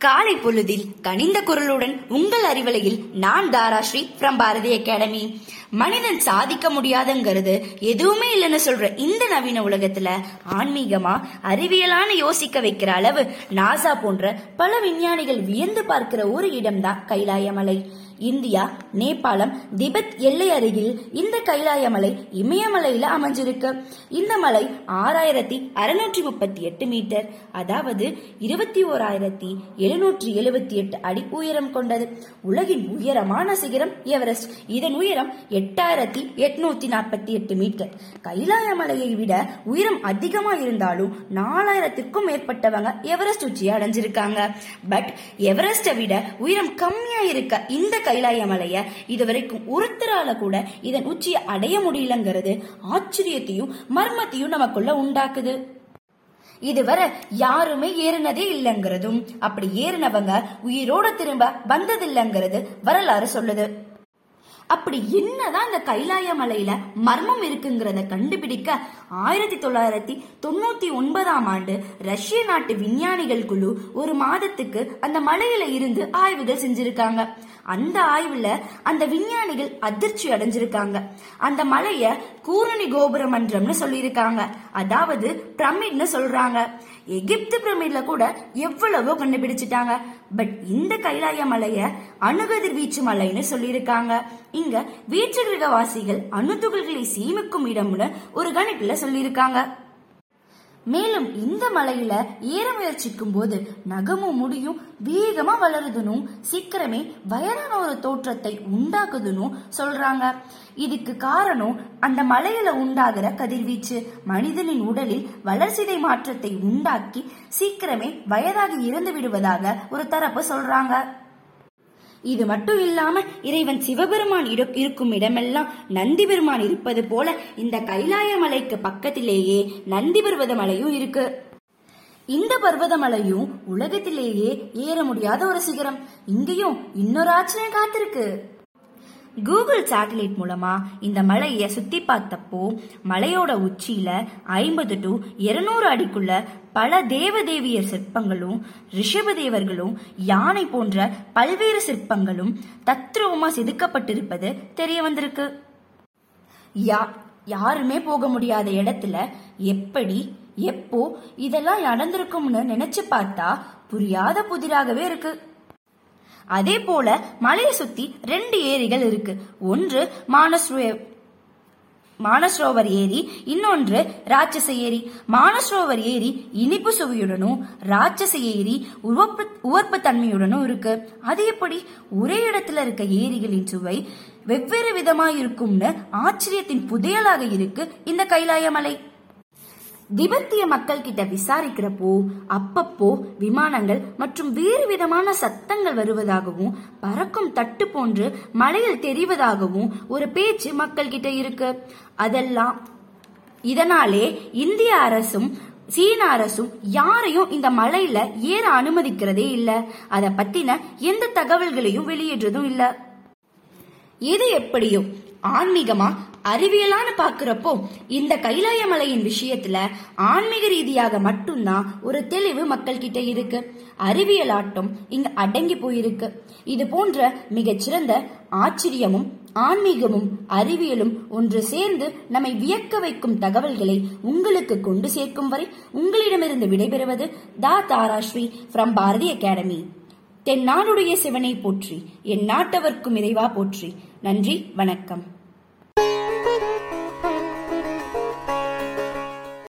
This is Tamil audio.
காலை பொழுதில் கனிந்த குரலுடன் உங்கள் அறிவலையில் நான் தாராஸ்ரீ ஃப்ரம் பாரதி அகாடமி. மனிதன் சாதிக்க முடியாதுங்கிறது எதுவுமே இல்லைன்னு சொல்ற இந்த நவீன உலகத்துல ஆன்மீகமா அறிவியலான யோசிக்க வைக்கிற அளவு நாசா போன்ற பல விஞ்ஞானிகள் வியந்து பார்க்கிற ஒரு இடம்தான் கைலாயமலை இந்தியா நேபாளம் திபெத் எல்லை அருகில் இந்த கைலாயமலை இமயமலையில அமைஞ்சிருக்கு. இந்த மலை ஆறாயிரத்தி அறுநூற்றி முப்பத்தி எட்டு மீட்டர் அதாவது இருபத்தி ஓராயிரத்தி எழுநூற்றி எழுபத்தி எட்டு அடி உயரம் கொண்டது. உலகின் உயரமான சிகரம் எவரெஸ்ட். இதன் உயரம் எட்டாயிரத்தி எட்நூத்தி நாற்பத்தி எட்டு மீட்டர். கைலாயமலையை விட உயரம் அதிகமா இருந்தாலும் நாலாயிரத்திற்கும் மேற்பட்டவங்க எவரெஸ்ட் உச்சியை அடைஞ்சிருக்காங்க. பட் எவரெஸ்டை விட உயரம் கம்மியா இருக்க இந்த கைலாய மலைய இதுவரைக்கும் ஒருத்தரால கூட இதன் உச்சியை அடைய முடியலங்கிறது ஆச்சரியத்தையும் மர்மத்தையும் நமக்குள்ள உண்டாக்குது. இதுவரை யாருமே ஏறினதே இல்லைங்கிறதும் அப்படி ஏறினவங்க உயிரோட திரும்ப வந்ததில்லைங்கிறது வரலாறு சொல்லுது. அப்படி என்னதான் இந்த கைலாய மலையில மர்மம் இருக்குங்கிறத கண்டுபிடிக்க ஆயிரத்தி தொள்ளாயிரத்தி தொண்ணூத்தி ஒன்பதாம் ஆண்டு ரஷ்ய நாட்டு விஞ்ஞானிகள் குழு ஒரு மாதத்துக்கு அந்த மலையில இருந்து ஆய்வுகள் செஞ்சிருக்காங்க. அந்த ஆய்வுல அந்த விஞ்ஞானிகள் அதிர்ச்சி அடைஞ்சிருக்காங்க. அந்த மலைய கூரணி கோபுர மன்றம்னு சொல்லியிருக்காங்க. அதாவது பிரமிட்னு சொல்றாங்க. எகிப்து பிரமிட்ல கூட எவ்வளவோ கண்டுபிடிச்சிட்டாங்க. பட் இந்த கைலாய மலைய அணுகதிர் வீச்சு மலைன்னு சொல்லியிருக்காங்க. இங்க வீட்டுகிரகவாசிகள் அணுதுகள்களை சேமிக்கும் இடம்னு ஒரு கணிப்புல சொல்லியிருக்காங்க. மேலும் இந்த மலையில ஏற முயற்சிக்கும் போது நகமும் முடியும் வேகமா வளருதுனும் சீக்கிரமே வயதான ஒரு தோற்றத்தை உண்டாக்குதுனும் சொல்றாங்க. இதுக்கு காரணம் அந்த மலையில உண்டாகிற கதிர்வீச்சு. மனிதனின் உடலில் வளர்சிதை மாற்றத்தை உண்டாக்கி சீக்கிரமே வயதாகி இறந்து விடுவதாக ஒரு தரப்பு சொல்றாங்க. இது மட்டும் இல்லாம இறைவன் சிவபெருமான் இருக்கும் இடமெல்லாம் நந்தி பெருமான் இருப்பது போல இந்த கைலாய மலைக்கு பக்கத்திலேயே நந்தி பர்வத மலையும் இருக்கு. இந்த பர்வதமலையும் உலகத்திலேயே ஏற முடியாத ஒரு சிகரம். இங்கேயும் இன்னொரு ஆச்சரியம் காத்திருக்கு. கூகுள் சேட்டலைட் மூலமா இந்த மலையை சுத்தி பார்த்தப்போ மலையோட உச்சியில ஐம்பது டு இருநூறு அடிக்குள்ள பல தேவதேவியர் சிற்பங்களும் ரிஷபதேவர்களும் யானை போன்ற பல்வேறு சிற்பங்களும் தத்ரூபமா செதுக்கப்பட்டிருப்பது தெரிய வந்திருக்கு. யா யாருமே போக முடியாத இடத்துல எப்படி எப்போ இதெல்லாம் நடந்திருக்கும்னு நினைச்சு பார்த்தா புரியாத புதிராகவே இருக்கு. அதே போல மலையை சுத்தி ரெண்டு ஏரிகள் இருக்கு. ஒன்று மானஸ்ரோ மானஸ்ரோவர் ஏரி இன்னொன்று ராட்சச ஏரி. மானஸ்ரோவர் ஏரி இனிப்பு சுவையுடனும் ராட்சச ஏரி உவப்பு உவர்ப்பு தன்மையுடனும் இருக்கு. அது எப்படி? ஒரே இடத்துல இருக்க ஏரிகளின் சுவை வெவ்வேறு விதமாக இருக்கும்னு ஆச்சரியத்தின் புதையலாக இருக்கு இந்த கைலாய மலை. திபெத்திய மக்கள் கிட்ட விசாரிக்கிறப்போ அப்பப்போ விமானங்கள் மற்றும் வேறு விதமான சத்தங்கள் வருவதாகவும் பறக்கும் தட்டு போன்று மலையில் தெரிவதாகவும் ஒரு பேச்சு மக்கள் கிட்ட இருக்கு. அதெல்லாம் இதனாலே இந்திய அரசும் சீன அரசும் யாரையும் இந்த மலையில ஏற அனுமதிக்கிறதே இல்ல. அத பத்தின எந்த தகவல்களையும் வெளியிடுறதும் இல்ல. எது எப்படியும் ஆன்மீகமா அறிவியலான பாக்குறப்போ இந்த கைலாய மலையின் விஷயத்துல ஆன்மீக ரீதியாக மட்டும்தான் ஒரு தெளிவு மக்கள் கிட்ட இருக்கு அறிவியலாட்டம் இங்க அடங்கி போயிருக்கு. இது போன்ற மிகச்சிறந்த ஆச்சரியமும் ஆன்மீகமும் அறிவியலும் ஒன்று சேர்ந்து நம்மை வியக்க வைக்கும் தகவல்களை உங்களுக்கு கொண்டு சேர்க்கும் வரை உங்களிடமிருந்து விடைபெறுவது தா தாராஸ்ரீ ஃப்ரம் பாரதி அகாடமி. தென்னாடுடைய சிவனை போற்றி என் நாட்டவர்க்கும் இறைவா போற்றி. நன்றி வணக்கம்.